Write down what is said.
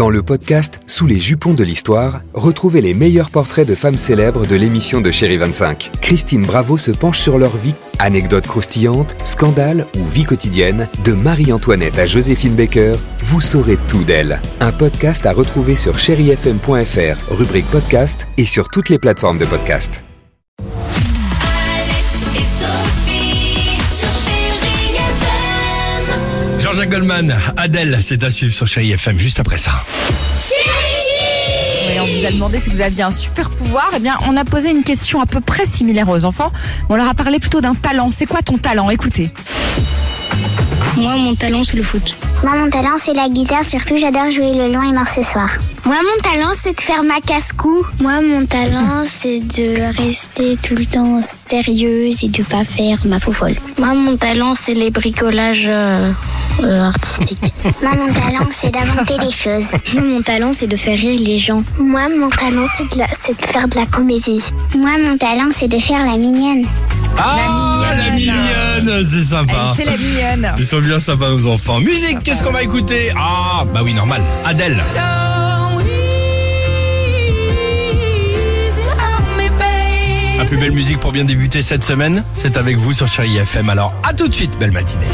Dans le podcast Sous les jupons de l'histoire, retrouvez les meilleurs portraits de femmes célèbres de l'émission de Chéri 25. Christine Bravo se penche sur leur vie, anecdotes croustillantes, scandales ou vie quotidienne, de Marie-Antoinette à Joséphine Baker, vous saurez tout d'elle. Un podcast à retrouver sur chérifm.fr, rubrique podcast et sur toutes les plateformes de podcast. Jean-Jacques Goldman, Adèle, c'est à suivre sur Chéri FM juste après ça. Oui, on vous a demandé si vous aviez un super pouvoir. Eh bien, on a posé une question à peu près similaire aux enfants. On leur a parlé plutôt d'un talent. C'est quoi ton talent? Écoutez. Moi, mon talent, c'est le foot. Moi, mon talent, c'est la guitare. Surtout, j'adore jouer le long et morceau-soir. Moi, mon talent, c'est de faire ma casse-cou. Moi, mon talent, c'est de rester tout le temps sérieuse et de pas faire ma foufole. Moi, mon talent, c'est les bricolages euh, artistiques. Moi, mon talent, c'est d'inventer des choses. Moi, mon talent, c'est de faire rire les gens. Moi, mon talent, c'est de, de faire de la comédie. Moi, mon talent, c'est de faire la mignonne. Ah, la mignonne, c'est sympa. C'est la mignonne. Ils sont bien sympas nos enfants. Musique, qu'est-ce qu'on va écouter? Ah, bah oui, normal. Adèle. La plus belle musique pour bien débuter cette semaine, c'est avec vous sur Chéri FM. Alors, à tout de suite, belle matinée.